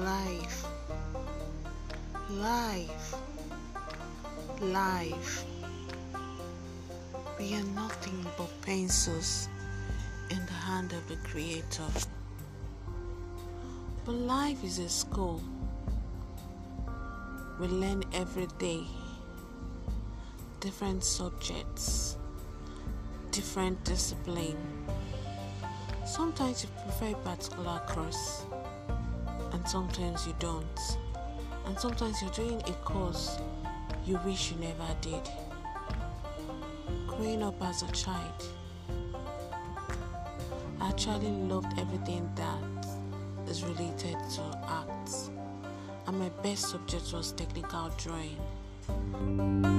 life, life, life. We are nothing but pencils in the hand of the Creator. But life is a school. We learn every day different subjects, different discipline. Sometimes you prefer a particular course and sometimes you don't. And sometimes you're doing a course you wish you never did. Growing up as a child, I actually loved everything that is related to arts, and my best subject was technical drawing.